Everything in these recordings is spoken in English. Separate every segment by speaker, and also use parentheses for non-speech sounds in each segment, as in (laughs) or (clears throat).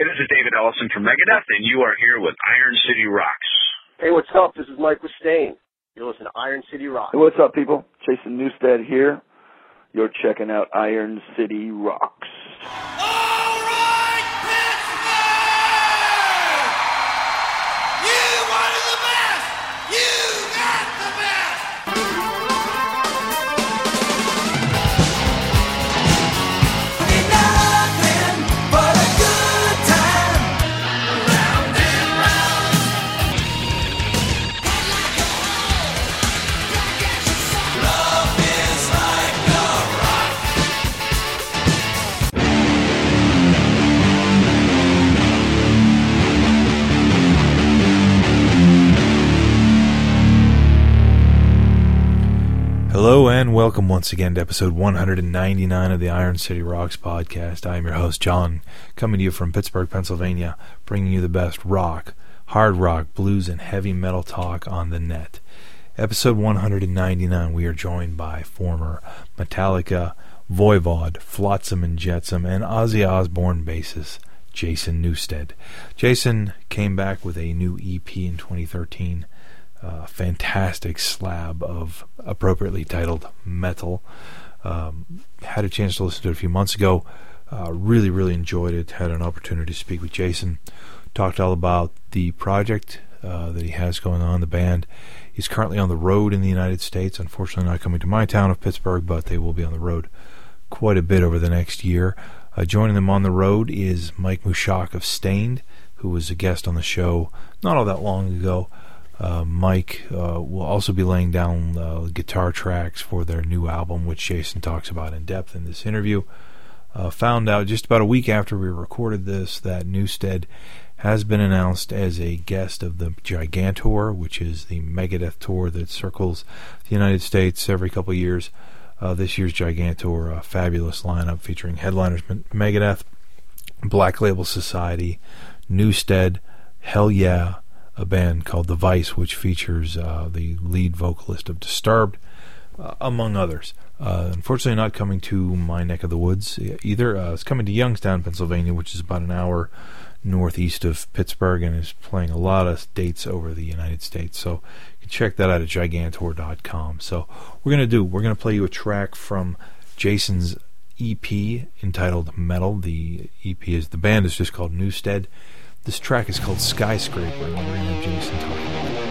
Speaker 1: Hey, this is David Ellefson from Megadeth, and you are here with Iron City Rocks.
Speaker 2: Hey, what's up? This is Mike Mustaine. You're listening to Iron City Rocks.
Speaker 3: Hey, what's up, people? Jason Newsted here. You're checking out Iron City Rocks.
Speaker 4: Hello and welcome once again to episode 199 of the Iron City Rocks podcast. I am your host, John, coming to you from Pittsburgh, Pennsylvania, bringing you the best rock, hard rock, blues, and heavy metal talk on the net. Episode 199, we are joined by former Metallica, Voivod, Flotsam and Jetsam, and Ozzy Osbourne bassist Jason Newsted. Jason came back with a new EP in 2013 uh, fantastic slab of appropriately titled metal. Um, had a chance to listen to it a few months ago. Uh, really, really enjoyed it. Had an opportunity to speak with Jason. Talked all about the project uh, that he has going on, the band. He's currently on the road in the United States. Unfortunately, not coming to my town of Pittsburgh, but they will be on the road quite a bit over the next year. Uh, joining them on the road is Mike Mushok of Staind, who was a guest on the show not all that long ago. Uh, Mike uh, will also be laying down uh, guitar tracks for their new album, which Jason talks about in depth in this interview. Uh, found out just about a week after we recorded this that Newsted has been announced as a guest of the Gigantour, which is the Megadeth tour that circles the United States every couple years. Uh, this year's Gigantour, a fabulous lineup featuring headliners Megadeth, Black Label Society, Newsted, Hell Yeah, a band called Device, which features uh, the lead vocalist of Disturbed, uh, among others. Uh, unfortunately, not coming to my neck of the woods either. Uh, it's coming to Youngstown, Pennsylvania, which is about an hour northeast of Pittsburgh, and is playing a lot of dates over the United States. So you can check that out at gigantour.com. So we're gonna do. We're gonna play you a track from Jason's EP entitled Metal. The EP is the band is just called Newsted. This track is called Skyscraper, and we're going to have Jason talk about it.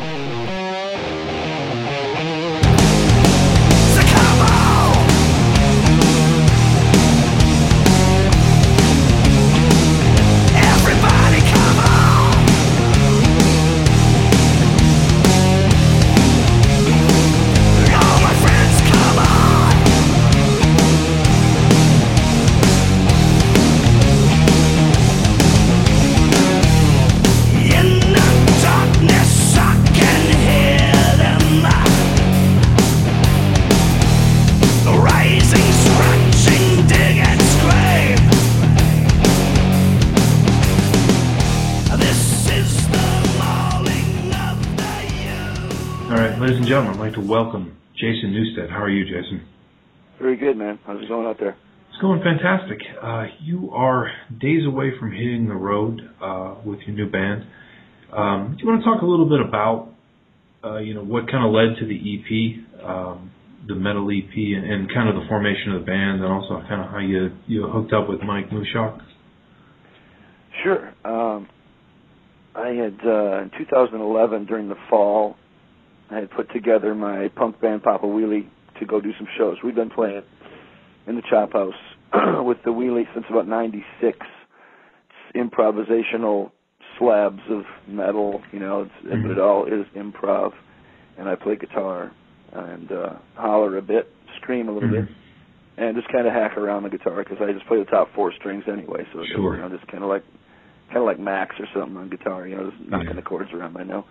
Speaker 4: Welcome Jason Newsted. How are you, Jason?
Speaker 3: Very good, man. How's it going out there?
Speaker 4: It's going fantastic. Uh, you are days away from hitting the road uh, with your new band. Um, do you want to talk a little bit about, uh, you know, what kind of led to the EP, um, the metal EP, and, and, kind of the formation of the band, and also kind of how you you hooked up with Mike Mushok?
Speaker 3: Sure. Um, I had uh, in 2011 during the fall, I had put together my punk band Papa Wheelie to go do some shows. We've been playing in the Chop House (clears throat) with the Wheelie since about '96. It's improvisational slabs of metal, you know, it's,
Speaker 4: Mhm.
Speaker 3: but it all is improv. And I play guitar and uh, holler a bit, scream a little
Speaker 4: Mhm.
Speaker 3: bit, and just kind of hack around the guitar because I just play the top four strings anyway. So
Speaker 4: Sure.
Speaker 3: you know, just kind of like kind of like Max or something on guitar, you know, just knocking
Speaker 4: Yeah.
Speaker 3: the chords around. I know.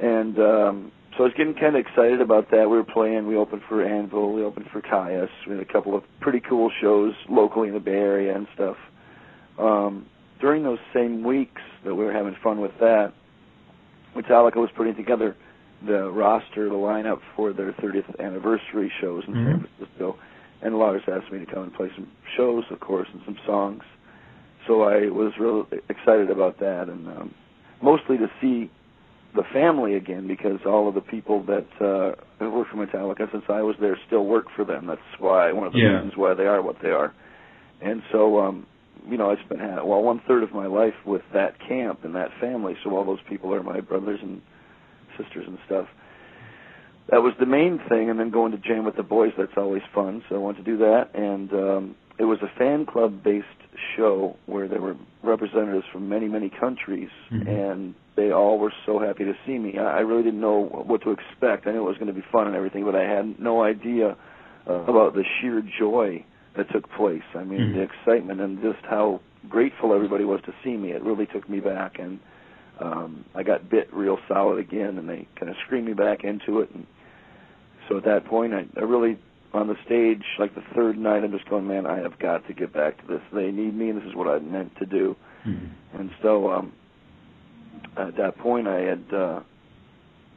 Speaker 3: And um, so I was getting kind of excited about that. We were playing. We opened for Anvil. We opened for Kyuss. We had a couple of pretty cool shows locally in the Bay Area and stuff. Um, during those same weeks that we were having fun with that, Metallica was putting together the roster, the lineup for their 30th anniversary shows in
Speaker 4: Mhm.
Speaker 3: San Francisco. And Lars asked me to come and play some shows, of course, and some songs. so I was real excited about that, and um, mostly to see the family again because all of the people that uh, that work for Metallica since I was there still work for them. That's why one of the
Speaker 5: Yeah.
Speaker 3: reasons why they are what they are. And so, um, you know, I spent ha- well one third of my life with that camp and that family. So all those people are my brothers and sisters and stuff. That was the main thing, and then going to jam with the boys. That's always fun. So I wanted to do that, and um, it was a fan club based show where there were representatives from many many countries,
Speaker 5: Mhm.
Speaker 3: and they all were so happy to see me. I I really didn't know what to expect. I knew it was going to be fun and everything, but I had no idea uh, about the sheer joy that took place. I mean,
Speaker 5: Mhm.
Speaker 3: the excitement and just how grateful everybody was to see me. It really took me back, and um, I got bit real solid again, and they kind of screamed me back into it. And so at that point, I, I really on the stage, like the third night, I'm just going, man, I have got to get back to this. They need me, and this is what I meant to do.
Speaker 5: Mhm.
Speaker 3: And so um, at that point, I had uh,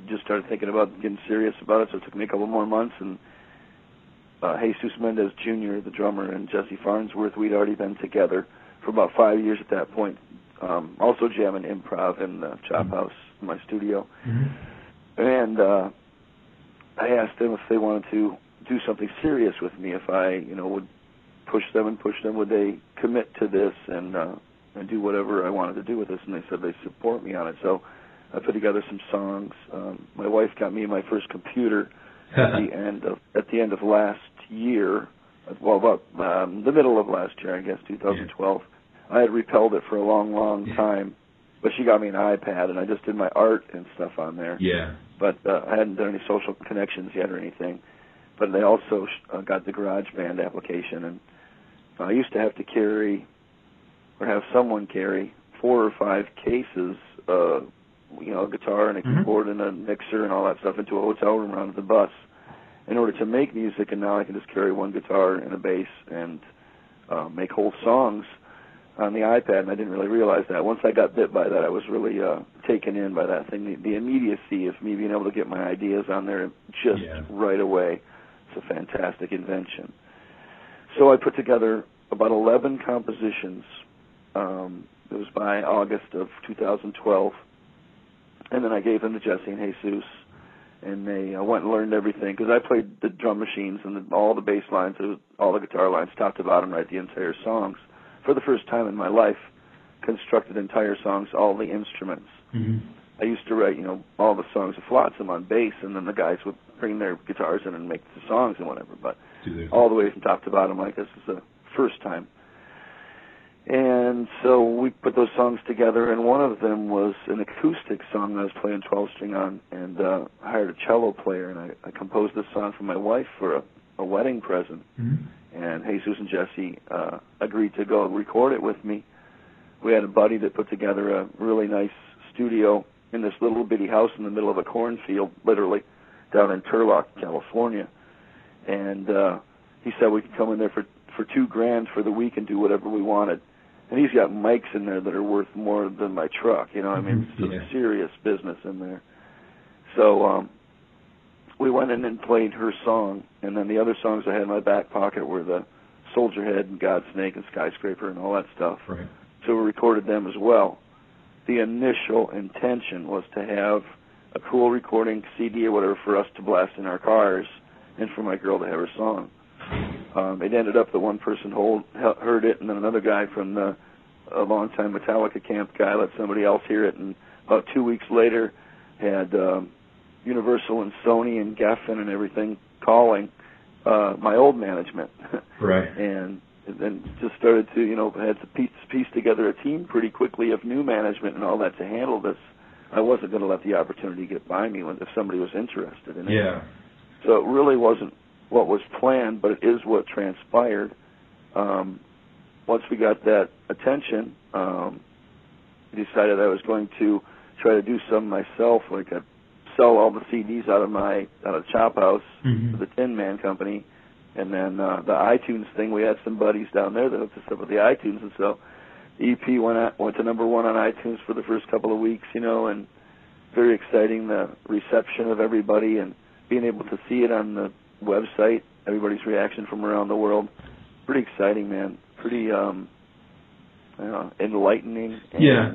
Speaker 3: just started thinking about getting serious about it. So it took me a couple more months, and uh, Jesus Mendez Jr., the drummer, and Jesse Farnsworth, we'd already been together for about five years at that point. Um, also jamming improv in the Chop
Speaker 5: Mhm.
Speaker 3: House, my studio,
Speaker 5: Mhm.
Speaker 3: and uh, I asked them if they wanted to do something serious with me. If I, you know, would push them and push them, would they commit to this and uh, and do whatever I wanted to do with this? And they said they support me on it. So I put together some songs. Um, my wife got me my first computer (laughs) at the end of at the end of last year. Well, about um, the middle of last year, I guess, 2012. I had repelled it for a long, long
Speaker 5: Yeah.
Speaker 3: time, but she got me an iPad, and I just did my art and stuff on there
Speaker 5: Yeah.
Speaker 3: but uh, I hadn't done any social connections yet or anything. But they also uh, got the GarageBand application, and I used to have to carry or have someone carry four or five cases, uh, you know, a guitar and a
Speaker 5: Mhm.
Speaker 3: keyboard and a mixer and all that stuff into a hotel room around the bus in order to make music. And now I can just carry one guitar and a bass and uh, make whole songs on the iPad, and I didn't really realize that. Once I got bit by that, I was really uh, taken in by that thing. The, the immediacy of me being able to get my ideas on there just
Speaker 5: Yeah.
Speaker 3: right away. It's a fantastic invention. So I put together about 11 compositions. Um, it was by August of 2012, and then I gave them to Jesse and Jesus, and they uh, went and learned everything because I played the drum machines and the, all the bass lines, was- all the guitar lines, top to bottom, write the entire songs for the first time in my life. Constructed entire songs, all the instruments.
Speaker 5: Mhm.
Speaker 3: I used to write, you know, all the songs of Flotsam on bass, and then the guys would bring their guitars in and make the songs and whatever. But all the way from top to bottom like this is the first time. And so we put those songs together, and one of them was an acoustic song that I was playing 12 string on, and uh, I hired a cello player, and I, I composed this song for my wife for a, a wedding present.
Speaker 5: Mhm.
Speaker 3: And Jesus and Jesse uh, agreed to go record it with me. We had a buddy that put together a really nice studio in this little bitty house in the middle of a cornfield, literally, down in Turlock, California. And uh, he said we could come in there for for two grand for the week and do whatever we wanted. And he's got mics in there that are worth more than my truck. You know, I mean,
Speaker 5: Mhm,
Speaker 3: some
Speaker 5: yeah.
Speaker 3: serious business in there. So um, we went in and played her song, and then the other songs I had in my back pocket were the Soldier Head and Godsnake and Skyscraper and all that stuff.
Speaker 5: Right.
Speaker 3: So we recorded them as well. The initial intention was to have a cool recording CD or whatever for us to blast in our cars, and for my girl to have her song. Um, it ended up that one person hold, heard it, and then another guy from the a longtime Metallica camp guy let somebody else hear it, and about two weeks later, had um, Universal and Sony and Geffen and everything calling uh, my old management. (laughs)
Speaker 5: Right.
Speaker 3: and then just started to you know had to piece, piece together a team pretty quickly of new management and all that to handle this. I wasn't going to let the opportunity get by me when if somebody was interested in it.
Speaker 5: Yeah.
Speaker 3: So it really wasn't what was planned, but it is what transpired. Um, once we got that attention, um, I decided I was going to try to do some myself, like I'd sell all the CDs out of my out of Chop House
Speaker 5: Mhm.
Speaker 3: for the Tin Man Company, and then uh, the iTunes thing. We had some buddies down there that hooked us up with the iTunes, and so EP went out, went to number one on iTunes for the first couple of weeks, you know, and very exciting the reception of everybody and being able to see it on the website, everybody's reaction from around the world. Pretty exciting, man. Pretty um uh, enlightening and
Speaker 4: Yeah.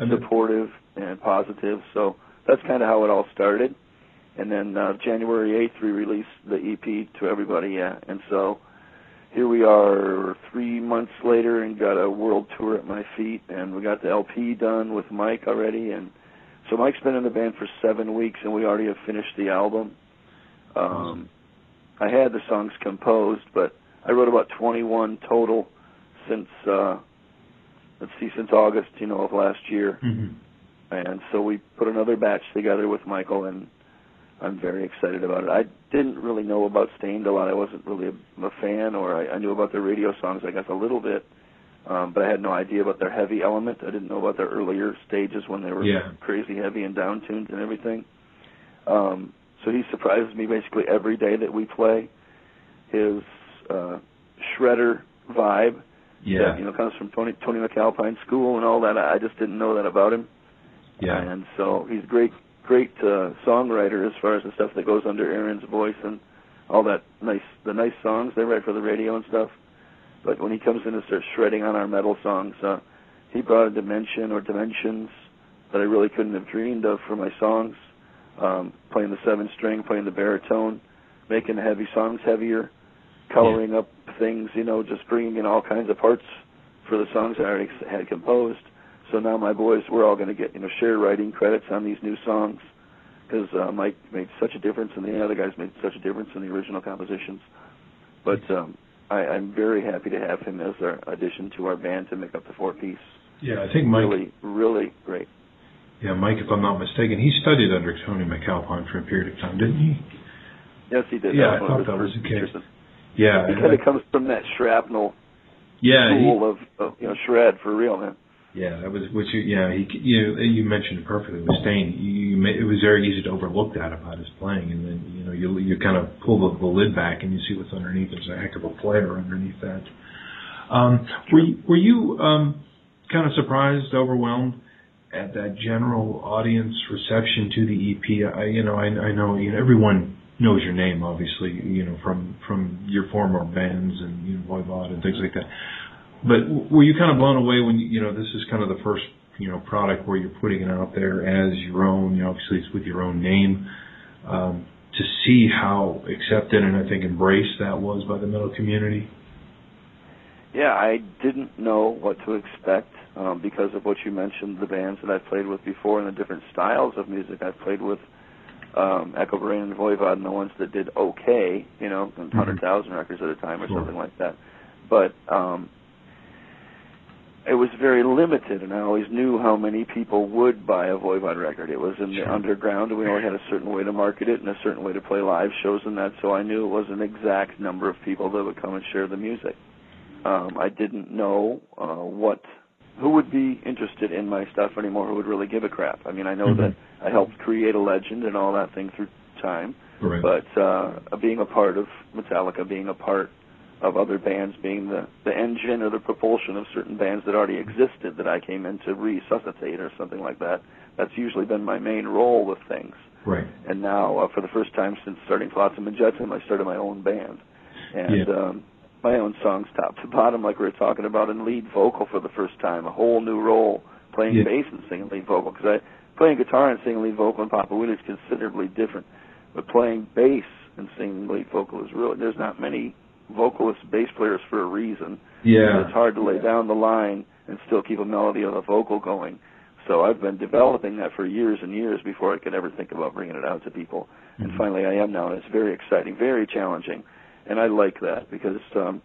Speaker 4: I mean,
Speaker 3: supportive and positive. So that's kind of how it all started. And then uh, January 8th, we released the EP to everybody. Yeah, and so here we are, three months later, and got a world tour at my feet, and we got the LP done with Mike already, and so Mike's been in the band for seven weeks, and we already have finished the album. Um, I had the songs composed, but I wrote about 21 total since uh, let's see, since August, you know, of last year,
Speaker 4: mhm.
Speaker 3: and so we put another batch together with Michael, and I'm very excited about it. I didn't really know about Staind a lot. I wasn't really a, a fan, or I, I knew about their radio songs, I guess, a little bit, um, but I had no idea about their heavy element. I didn't know about their earlier stages when they were
Speaker 4: Yeah.
Speaker 3: crazy heavy and downtuned and everything. Um, so he surprises me basically every day that we play. His uh, shredder vibe
Speaker 4: Yeah.
Speaker 3: that you know comes from Tony Tony MacAlpine School and all that. I just didn't know that about him.
Speaker 4: Yeah.
Speaker 3: And so he's great great uh, songwriter as far as the stuff that goes under Aaron's voice and all that nice the nice songs they write for the radio and stuff. But when he comes in and starts shredding on our metal songs, uh, he brought a dimension or dimensions that I really couldn't have dreamed of for my songs. Um, playing the seven string, playing the baritone, making the heavy songs heavier, coloring up things, you know, just bringing in all kinds of parts for the songs I already had composed. So now my boys, we're all going to get, you know, share writing credits on these new songs because uh, Mike made such a difference and the other guys made such a difference in the original compositions. But um, I, I'm very happy to have him as our addition to our band to make up the four piece.
Speaker 4: Yeah, I think Mike.
Speaker 3: Really, really great.
Speaker 4: Yeah, Mike, if I'm not mistaken, he studied under Tony MacAlpine for a period of time, didn't he?
Speaker 3: Yes, he did.
Speaker 4: Yeah, I thought that was the case. Yeah.
Speaker 3: He kind of comes from that shrapnel
Speaker 4: yeah. he-
Speaker 3: school of, of you know shred for real, man.
Speaker 4: Yeah, that was which. You, yeah, he. You you mentioned it perfectly with Staind. You, you it was very easy to overlook that about his playing, and then you know you you kind of pull the, the lid back and you see what's underneath. There's a heck of a player underneath that. Um, were you, were you um, kind of surprised, overwhelmed at that general audience reception to the EP? I, you know, I, I know you know everyone knows your name, obviously, you know from from your former bands and you know Voivod and things like that. But were you kind of blown away when you, you know this is kind of the first you know product where you're putting it out there as your own? You know, obviously it's with your own name. Um, to see how accepted and I think embraced that was by the metal community.
Speaker 3: Yeah, I didn't know what to expect um, because of what you mentioned, the bands that I've played with before and the different styles of music I've played with. Um, Echobrain and Voivod and the ones that did okay, you know,
Speaker 4: Mm-hmm.
Speaker 3: 100,000 records at a time or
Speaker 4: Sure.
Speaker 3: something like that. But um, it was very limited, and I always knew how many people would buy a Voivod record. It was in
Speaker 4: Sure.
Speaker 3: the underground, and we only had a certain way to market it and a certain way to play live shows and that, so I knew it was an exact number of people that would come and share the music. Um, I didn't know uh, what who would be interested in my stuff anymore, who would really give a crap. I mean, I know
Speaker 4: Mhm.
Speaker 3: that I helped create a legend and all that thing through time,
Speaker 4: Right.
Speaker 3: but uh, being a part of Metallica, being a part of other bands, being the the engine or the propulsion of certain bands that already existed that I came in to resuscitate or something like that. That's usually been my main role with things.
Speaker 4: right.
Speaker 3: And now, uh, for the first time since starting Flotsam and Jetsam, I started my own band, and
Speaker 4: Yeah.
Speaker 3: um, my own songs top to bottom, like we were talking about, and lead vocal for the first time, a whole new role, playing
Speaker 4: Yeah.
Speaker 3: bass and singing lead vocal. Because I playing guitar and singing lead vocal in Papa Wheelie is considerably different, but playing bass and singing lead vocal is really there's not many vocalist bass players for a reason.
Speaker 4: Yeah.
Speaker 3: It's hard to lay down the line and still keep a melody of a vocal going. So I've been developing that for years and years before I could ever think about bringing it out to people. And
Speaker 4: Mhm.
Speaker 3: finally I am now, and it's very exciting, very challenging. And I like that because, um,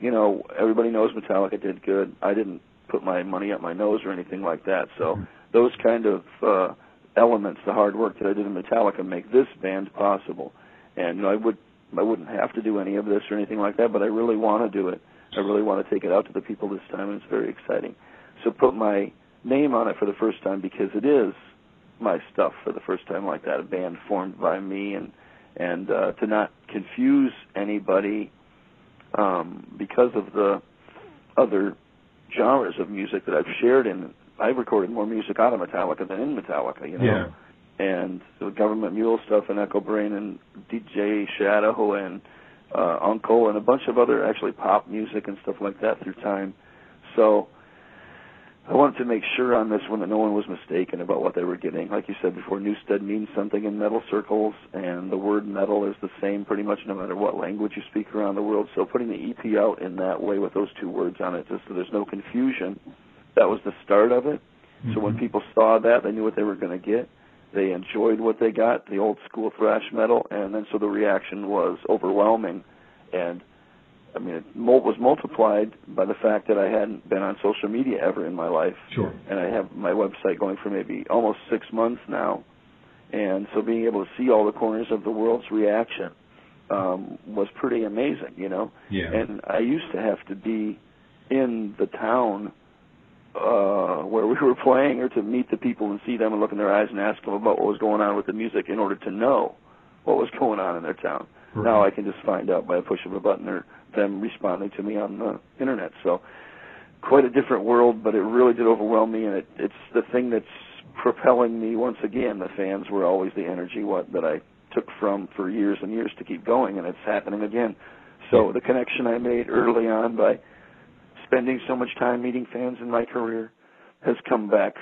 Speaker 3: you know, everybody knows Metallica did good. I didn't put my money up my nose or anything like that. So
Speaker 4: Mhm.
Speaker 3: those kind of uh, elements, the hard work that I did in Metallica, make this band possible. And you know, I would I wouldn't have to do any of this or anything like that, but I really want to do it. I really want to take it out to the people this time, and it's very exciting. So put my name on it for the first time because it is my stuff for the first time like that. A band formed by me, and and uh, to not confuse anybody um, because of the other genres of music that I've shared in. I've recorded more music out of Metallica than in Metallica, you know
Speaker 4: Yeah.
Speaker 3: And the government mule stuff and Echobrain and DJ Shadow and uh Uncle and a bunch of other actually pop music and stuff like that through time. So I wanted to make sure on this one that no one was mistaken about what they were getting. Like you said before, Newsted means something in metal circles, and the word metal is the same pretty much no matter what language you speak around the world. So putting the EP out in that way with those two words on it, just so there's no confusion, that was the start of it. Mm-hmm. So when mm-hmm. people saw that, they knew what they were going to get. They enjoyed what they got, the old school thrash metal, and then so the reaction was overwhelming. And I mean, it was multiplied by the fact that I hadn't been on social media ever in my life.
Speaker 4: Sure.
Speaker 3: And I have my website going for maybe almost six months now, and so being able to see all the corners of the world's reaction um, was pretty amazing, you know.
Speaker 4: Yeah.
Speaker 3: And I used to have to be in the town uh where we (laughs) were playing or to meet the people and see them and look in their eyes and ask them about what was going on with the music in order to know what was going on in their town. Right. Now I can just find out by a push of a button or them responding to me on the internet. So quite a different world, but it really did overwhelm me, and it, it's the thing that's propelling me once again. The fans were always the energy what that I took from for years and years to keep going, and it's happening again. So the connection I made early on by spending so much time meeting fans in my career has come back,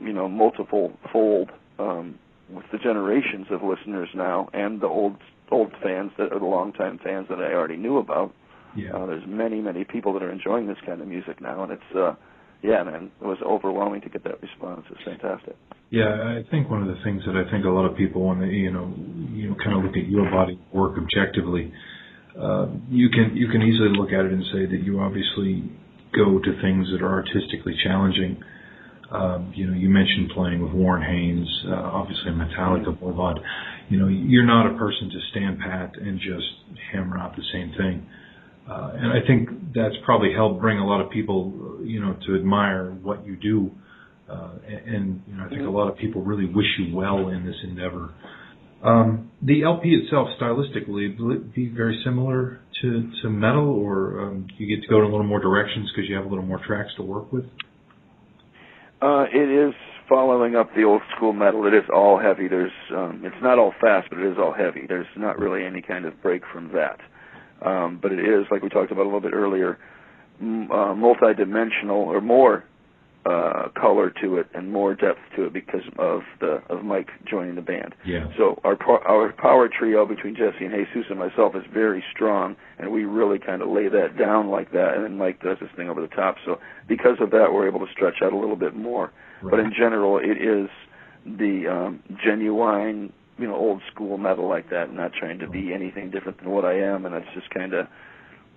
Speaker 3: you know, multiple fold um, with the generations of listeners now and the old old fans that are the longtime fans that I already knew about.
Speaker 4: Yeah.
Speaker 3: Uh, there's many, many people that are enjoying this kind of music now, and it's, uh, yeah, man, it was overwhelming to get that response. It's fantastic.
Speaker 4: Yeah, I think one of the things that I think a lot of people, when they, you know, you know, kind of look at your body work objectively, uh, you can you can easily look at it and say that you obviously go to things that are artistically challenging. Um, you know, you mentioned playing with Warren Haynes, uh, obviously Metallica, Voivod you know, you're not a person to stand pat and just hammer out the same thing. Uh, and I think that's probably helped bring a lot of people, you know, to admire what you do. Uh, and, and, you know, I think a lot of people really wish you well in this endeavor. Um, the LP itself, stylistically, will it be very similar to, to metal, or um, you get to go in a little more directions because you have a little more tracks to work with?
Speaker 3: Uh, it is following up the old school metal, it is all heavy. There's um, it's not all fast, but it is all heavy. There's not really any kind of break from that. Um, but it is, like we talked about a little bit earlier, m- uh, multi-dimensional or more uh, color to it and more depth to it because of the of Mike joining the band.
Speaker 4: Yeah.
Speaker 3: So our our power trio between Jesse and Jesus and myself is very strong, and we really kind of lay that down like that, and then Mike does this thing over the top. So because of that, we're able to stretch out a little bit more. Right. But in general, it is the um, genuine, you know, old school metal like that. Not trying to be anything different than what I am, and that's just kind of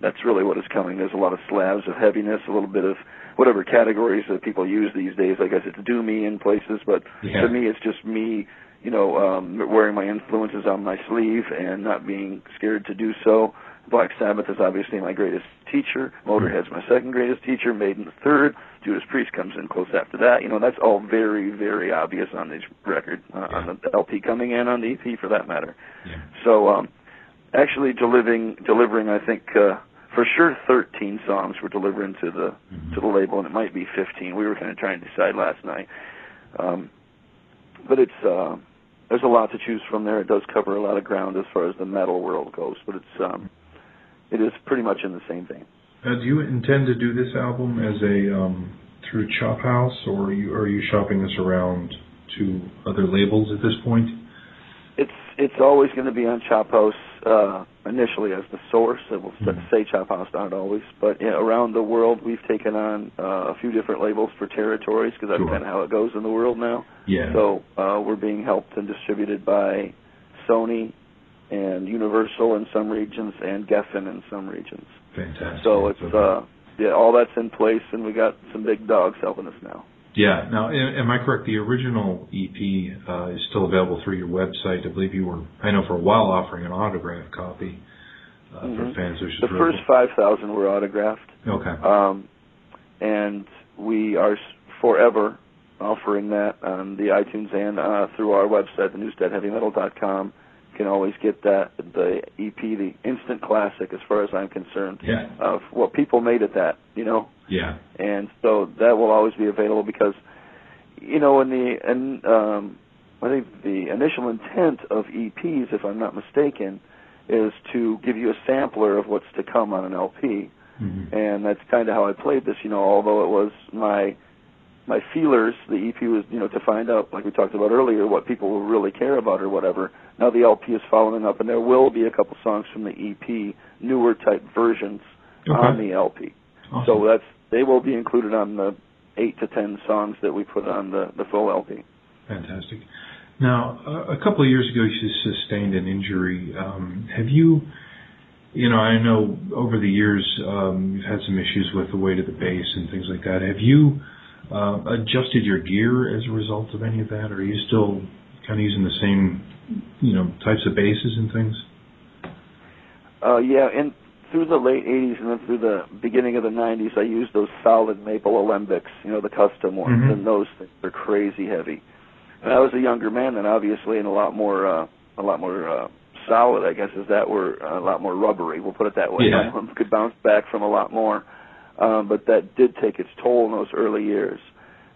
Speaker 3: that's really what is coming. There's a lot of slabs of heaviness, a little bit of whatever categories that people use these days. I guess it's doomy in places, but
Speaker 4: yeah.
Speaker 3: to me, it's just me, you know, um, wearing my influences on my sleeve and not being scared to do so. Black Sabbath is obviously my greatest teacher. Motorhead's my second greatest teacher. Maiden the third. Judas Priest comes in close after that. You know, that's all very, very obvious on this record, uh, yeah. on the LP coming in, on the EP for that matter.
Speaker 4: Yeah.
Speaker 3: So, um, actually delivering, delivering, I think, uh, for sure 13 songs we're delivering to the mm-hmm. to the label, and it might be 15. We were kind of trying to decide last night. Um, but it's uh, there's a lot to choose from there. It does cover a lot of ground as far as the metal world goes, but it's um, it is pretty much in the same vein.
Speaker 4: Now, do you intend to do this album as a um, through Chop House, or are you, are you shopping this around to other labels at this point?
Speaker 3: It's it's always going to be on Chop House uh, initially as the source. It will mm-hmm. say Chop House, not always, but around the world we've taken on uh, a few different labels for territories because that's
Speaker 4: sure.
Speaker 3: kind of how it goes in the world now.
Speaker 4: Yeah.
Speaker 3: So uh, we're being helped and distributed by Sony and Universal in some regions and Geffen in some regions.
Speaker 4: Fantastic.
Speaker 3: So it's uh yeah, all that's in place and we got some big dogs helping us now.
Speaker 4: Yeah. Now, am I correct? The original EP uh, is still available through your website. I believe you were, I know, for a while offering an autographed copy uh, mm-hmm. for fans. Which
Speaker 3: the first five thousand were autographed.
Speaker 4: Okay.
Speaker 3: Um, and we are forever offering that on the iTunes and uh, through our website, thenewstedheavymetal.com can always get that the EP, the instant classic, as far as I'm concerned,
Speaker 4: yeah.
Speaker 3: of what people made it that, you know.
Speaker 4: Yeah.
Speaker 3: And so that will always be available because, you know, in the and um, I think the initial intent of EPs, if I'm not mistaken, is to give you a sampler of what's to come on an LP,
Speaker 4: mm-hmm.
Speaker 3: and that's kind of how I played this. You know, although it was my my feelers. The EP was you know to find out, like we talked about earlier, what people will really care about or whatever. Now the LP is following up, and there will be a couple songs from the EP, newer type versions
Speaker 5: Okay.
Speaker 3: on the LP.
Speaker 5: Awesome.
Speaker 3: So that's they will be included on the eight to ten songs that we put on the the full LP.
Speaker 5: Fantastic. Now, a a couple of years ago, you sustained an injury. Um, have you, you know, I know over the years um, you've had some issues with the weight of the bass and things like that. Have you uh, adjusted your gear as a result of any of that, or are you still kind of using the same, you know, types of basses and things?
Speaker 3: Uh, yeah, and through the late '80s and then through the beginning of the '90s, I used those solid maple alembics, you know, the custom ones,
Speaker 5: Mhm.
Speaker 3: and those things are crazy heavy. And I was a younger man then, obviously, and a lot more, uh, a lot more uh, solid, I guess, as that were a lot more rubbery. We'll put it that way.
Speaker 5: Yeah.
Speaker 3: I (laughs) could bounce back from a lot more, um, but that did take its toll in those early years.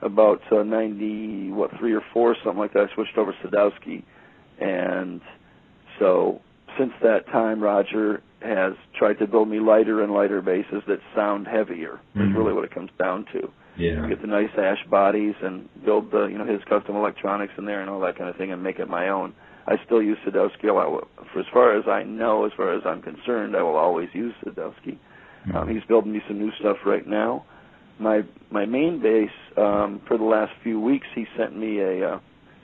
Speaker 3: About uh, '90, what three or four, something like that. I switched over to Sadowski, and so since that time, Roger has tried to build me lighter and lighter basses that sound heavier.
Speaker 5: Mhm.
Speaker 3: Is really what it comes down to.
Speaker 5: Yeah.
Speaker 3: Get the nice ash bodies and build the you know his custom electronics in there and all that kind of thing and make it my own. I still use Sadowski lot. For as far as I know, as far as I'm concerned, I will always use Sadowski. Um, he's building me some new stuff right now. My my main bass um, for the last few weeks, he sent me a uh,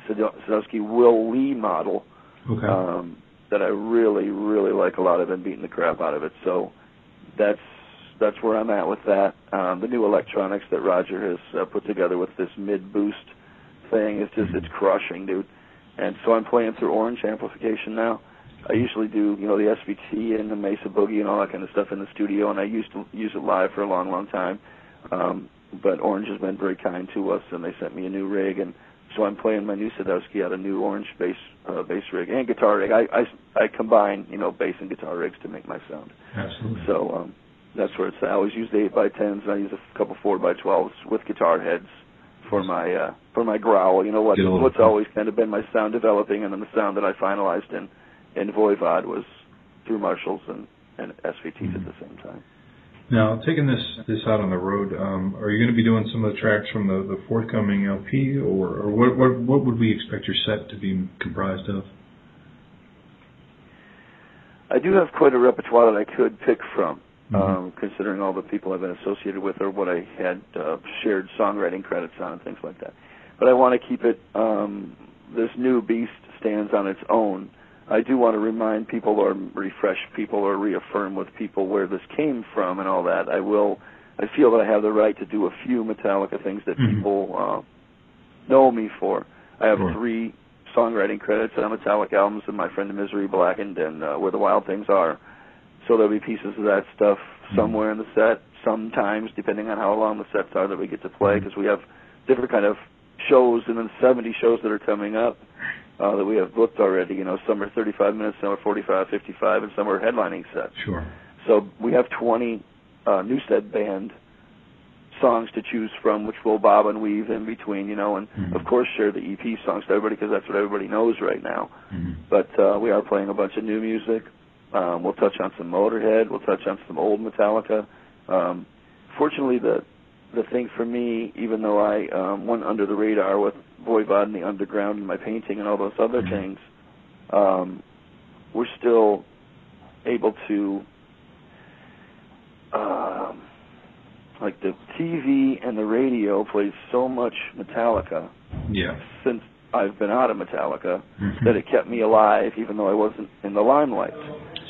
Speaker 3: Sadowski Will Lee model
Speaker 5: Okay.
Speaker 3: um, that I really, really like a lot. I've been beating the crap out of it. So that's that's where I'm at with that. Um, the new electronics that Roger has uh, put together with this mid boost thing is just it's crushing, dude. And so I'm playing through Orange amplification now. I usually do, you know, the SVT and the Mesa Boogie and all that kind of stuff in the studio, and I used to use it live for a long, long time. Um, but Orange has been very kind to us, and they sent me a new rig, and so I'm playing my new Sadowski out of new Orange bass uh, bass rig and guitar rig. I, I I combine, you know, bass and guitar rigs to make my sound.
Speaker 5: Absolutely.
Speaker 3: So um, that's where it's. At. I always use the eight by tens, and I use a couple four by twelves with guitar heads for my uh, for my growl. You know what?
Speaker 5: A
Speaker 3: What's always kind of been my sound developing, and then the sound that I finalized in in Voivod was through Marshalls and and SVTs at the same time.
Speaker 5: Now, taking this this out on the road, um, are you going to be doing some of the tracks from the, the forthcoming LP, or, or what, what what would we expect your set to be comprised of?
Speaker 3: I do have quite a repertoire that I could pick from,
Speaker 5: Mhm.
Speaker 3: um, considering all the people I've been associated with or what I had uh, shared songwriting credits on and things like that. But I want to keep it. Um, this new beast stands on its own. I do want to remind people or refresh people or reaffirm with people where this came from and all that. I will. I feel that I have the right to do a few Metallica things that
Speaker 5: Mhm.
Speaker 3: people uh, know me for. I have
Speaker 5: Sure.
Speaker 3: three songwriting credits on Metallic albums and My Friend of Misery Blackened and uh, Where the Wild Things Are. So there'll be pieces of that stuff somewhere in the set. Sometimes, depending on how long the sets are that we get to play, because we have different kind of shows and then 70 shows that are coming up uh, that we have booked already. You know, some are 35 minutes, some are 45, 55, and some are headlining sets.
Speaker 5: Sure.
Speaker 3: So we have 20 uh, Newsted band songs to choose from, which we'll bob and weave in between, you know, and
Speaker 5: Mhm.
Speaker 3: of course share the EP songs to everybody because that's what everybody knows right now.
Speaker 5: Mhm.
Speaker 3: But uh, we are playing a bunch of new music. Um, we'll touch on some Motorhead. We'll touch on some old Metallica. Um, fortunately, the the thing for me, even though I um, went under the radar with Voivod and the Underground and my painting and all those other
Speaker 5: Mhm.
Speaker 3: things, um, we're still able to, um, like the TV and the radio plays so much Metallica
Speaker 5: Yeah.
Speaker 3: since I've been out of Metallica
Speaker 5: Mhm.
Speaker 3: that it kept me alive even though I wasn't in the limelight.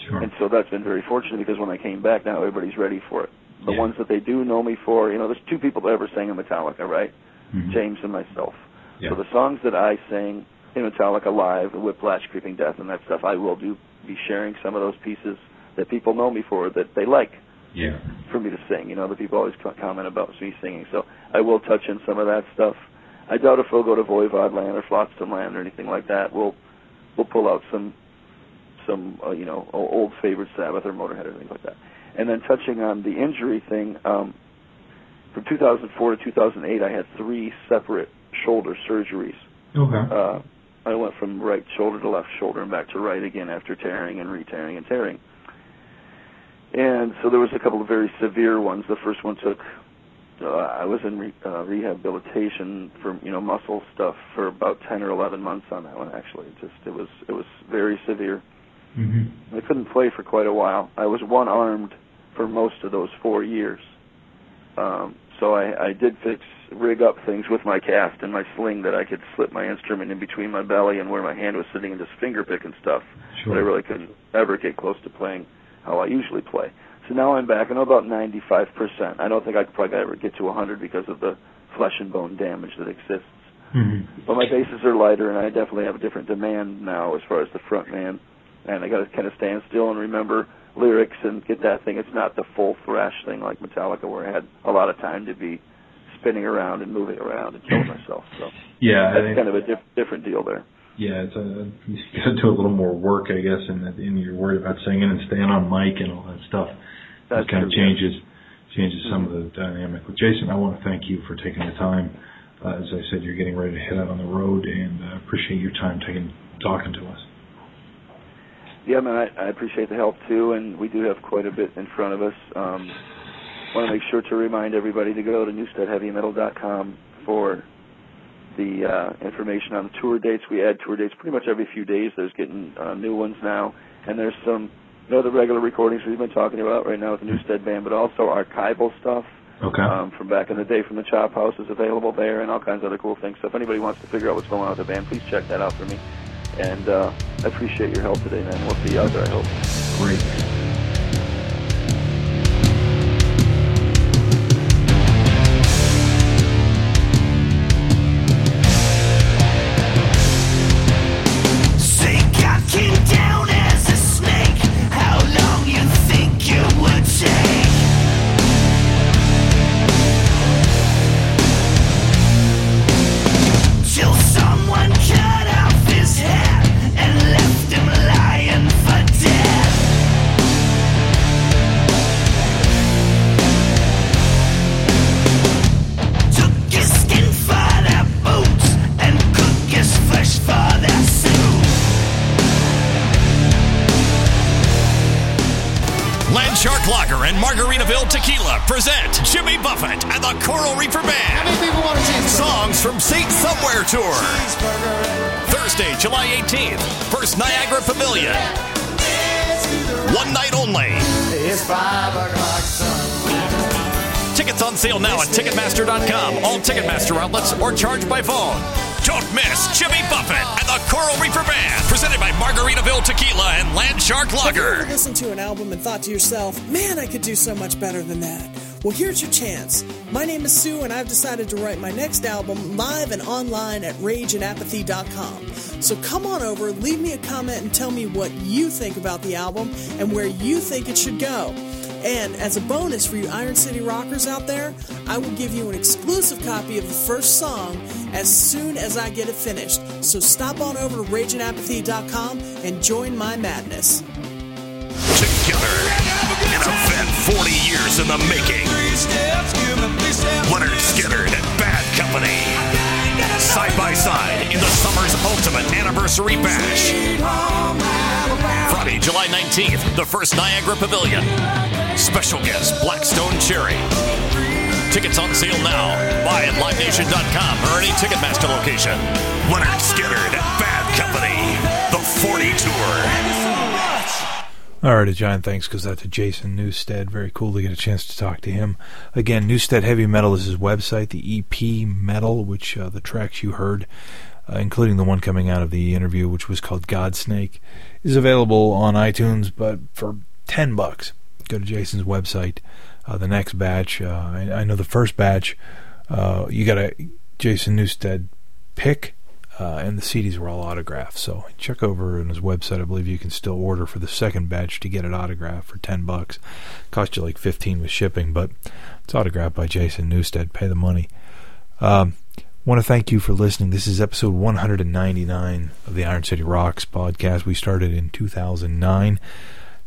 Speaker 5: Sure.
Speaker 3: And so that's been very fortunate because when I came back now everybody's ready for it. The
Speaker 5: Yeah.
Speaker 3: ones that they do know me for, you know, there's two people that ever sang in Metallica, right?
Speaker 5: Mhm.
Speaker 3: James and myself.
Speaker 5: Yeah.
Speaker 3: So the songs that I sing in Metallica live, Whiplash, Creeping Death, and that stuff, I will do be sharing some of those pieces that people know me for that they like
Speaker 5: Yeah.
Speaker 3: for me to sing. You know, the people always comment about me singing, so I will touch in some of that stuff. I doubt if we'll go to Voivod Land or Flotsam Land or anything like that. We'll we'll pull out some some uh, you know old favorite Sabbath or Motorhead or things like that. And then touching on the injury thing, um, from 2004 to 2008, I had three separate shoulder surgeries.
Speaker 5: Okay.
Speaker 3: Uh, I went from right shoulder to left shoulder and back to right again after tearing and re-tearing and tearing. And so there was a couple of very severe ones. The first one took uh, I was in re- uh, rehabilitation for you know muscle stuff for about ten or eleven months on that one. Actually, it just it was it was very severe.
Speaker 5: Mm-hmm.
Speaker 3: I couldn't play for quite a while. I was one armed for most of those four years. Um, so I, I did fix rig up things with my cast and my sling that I could slip my instrument in between my belly and where my hand was sitting and just finger pick and stuff.
Speaker 5: Sure.
Speaker 3: But I really couldn't ever get close to playing how I usually play. So now I'm back. I know about 95%. I don't think I could probably ever get to 100 because of the flesh and bone damage that exists.
Speaker 5: Mm-hmm.
Speaker 3: But my basses are lighter, and I definitely have a different demand now as far as the front man. And I got to kind of stand still and remember lyrics and get that thing. It's not the full thrash thing like Metallica, where I had a lot of time to be spinning around and moving around and killing myself. So
Speaker 5: Yeah, I
Speaker 3: that's kind of a diff- different deal there.
Speaker 5: yeah, it's a, you got to do a little more work, I guess, and that, and you're worried about singing and staying on mic and all that stuff.
Speaker 3: That's
Speaker 5: that kind of
Speaker 3: true, yeah.
Speaker 5: changes changes some of the dynamic. But Jason, I want to thank you for taking the time. Uh, as I said, you're getting ready to head out on the road, and uh, appreciate your time taking talking to us.
Speaker 3: Yeah, man, I, I appreciate the help too, and we do have quite a bit in front of us. Um, want to make sure to remind everybody to go to newstedheavymetal.com for the uh, information on the tour dates. We add tour dates pretty much every few days. There's getting uh, new ones now, and there's some you know the regular recordings we've been talking about right now with the Newsted band, but also archival stuff
Speaker 5: Okay.
Speaker 3: um, from back in the day from the Chop House is available there, and all kinds of other cool things. So if anybody wants to figure out what's going on with the band, please check that out for me. And uh, I appreciate your help today, man. We'll see you out there. I hope.
Speaker 5: Great.
Speaker 6: Tour. Thursday, July 18th, First Niagara Pavilion. One night only. Tickets on sale now at Ticketmaster.com, all Ticketmaster outlets, or charged by phone. Don't miss Jimmy Buffett and the Coral Reefer Band, presented by Margaritaville Tequila and Landshark
Speaker 7: Have you ever
Speaker 6: Lager.
Speaker 7: listened to an album and thought to yourself, man, I could do so much better than that? Well, here's your chance. My name is Sue, and I've decided to write my next album live and online at rageandapathy.com. So come on over, leave me a comment, and tell me what you think about the album and where you think it should go. And as a bonus for you Iron City rockers out there, I will give you an exclusive copy of the first song as soon as I get it finished. So stop on over to rageandapathy.com and join my madness.
Speaker 6: Years in the making. Lynyrd Skynyrd and Bad Company. Side by side in the summer's ultimate anniversary bash. Friday, July 19th, the first Niagara Pavilion. Special guest Black Stone Cherry. Tickets on sale now. Buy at livenation.com or any Ticketmaster location. Lynyrd Skynyrd and Bad Company. The 40 Tour.
Speaker 4: All right, a giant thanks goes out to Jason Newsted. Very cool to get a chance to talk to him. Again, Newsted Heavy Metal is his website, the EP Metal, which uh, the tracks you heard, uh, including the one coming out of the interview, which was called Godsnake, is available on iTunes, but for 10 bucks. Go to Jason's website. Uh, the next batch, uh, I, I know the first batch, uh, you got a Jason Newsted pick uh, and the CDs were all autographed. So check over on his website. I believe you can still order for the second batch to get it autographed for ten bucks. Cost you like fifteen with shipping, but it's autographed by Jason Newsted. Pay the money. Um, want to thank you for listening. This is episode 199 of the Iron City Rocks podcast. We started in 2009.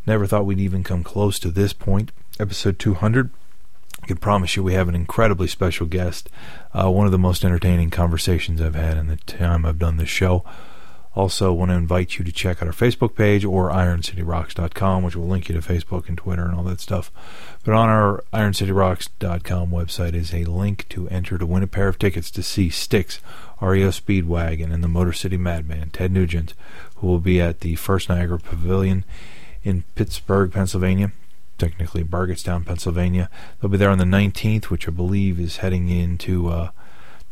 Speaker 4: Never thought we'd even come close to this point. Episode 200. I can promise you we have an incredibly special guest. Uh, one of the most entertaining conversations I've had in the time I've done this show. Also, want to invite you to check out our Facebook page or IronCityRocks.com, which will link you to Facebook and Twitter and all that stuff. But on our IronCityRocks.com website is a link to enter to win a pair of tickets to see Styx, REO Speedwagon, and the Motor City Madman, Ted Nugent, who will be at the First Niagara Pavilion in Pittsburgh, Pennsylvania. Technically, Burgettstown, Pennsylvania. They'll be there on the 19th, which I believe is heading into. Uh,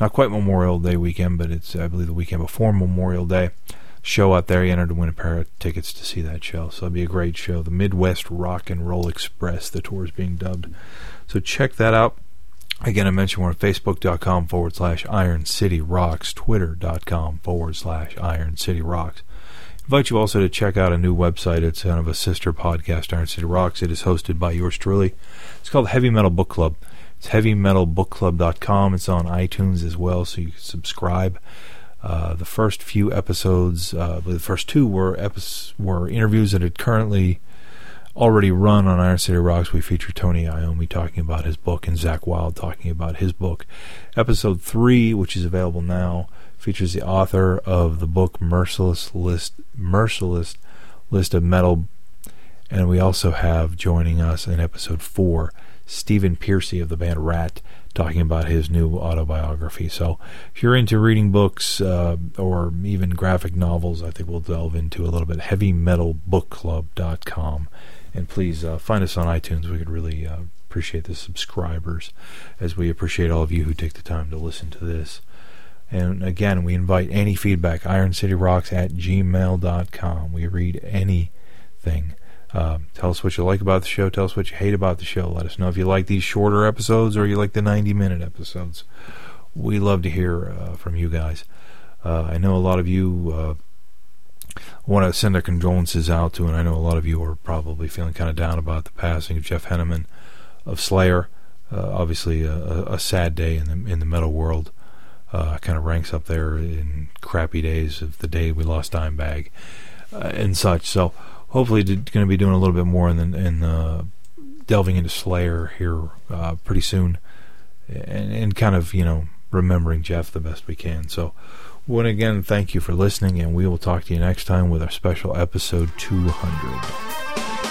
Speaker 4: not quite Memorial Day weekend, but it's I believe the weekend before Memorial Day. Show out there, you enter to win a pair of tickets to see that show. So it'll be a great show. The Midwest Rock and Roll Express, the tour is being dubbed. So check that out. Again, I mentioned we're on facebook.com forward slash Iron City Rocks, twitter.com forward slash Iron City Rocks. Invite you also to check out a new website. It's kind of a sister podcast, Iron City Rocks. It is hosted by yours truly. It's called Heavy Metal Book Club. It's heavymetalbookclub.com. It's on iTunes as well, so you can subscribe. Uh, the first few episodes, uh, the first two were were interviews that had currently already run on Iron City Rocks. We feature Tony Iommi talking about his book and Zakk Wylde talking about his book. Episode three, which is available now, features the author of the book Merciless List, Merciless List of Metal, and we also have joining us in episode four Stephen Pearcy of the band Ratt talking about his new autobiography. So, if you're into reading books uh, or even graphic novels, I think we'll delve into a little bit. HeavyMetalBookClub.com, and please uh, find us on iTunes. We could really uh, appreciate the subscribers, as we appreciate all of you who take the time to listen to this. And again, we invite any feedback, ironcityrocks at gmail.com. We read anything. Uh, tell us what you like about the show. Tell us what you hate about the show. Let us know if you like these shorter episodes or you like the 90 minute episodes. We love to hear uh, from you guys. Uh, I know a lot of you uh, want to send their condolences out to, and I know a lot of you are probably feeling kind of down about the passing of Jeff Hanneman of Slayer. Uh, obviously, a, a, sad day in the in the metal world. Uh, kind of ranks up there in crappy days of the day we lost Dimebag and such. So hopefully going to be doing a little bit more in the, in the delving into Slayer here uh, pretty soon, and, and kind of you know remembering Jeff the best we can. So, once again, thank you for listening, and we will talk to you next time with our special episode 200.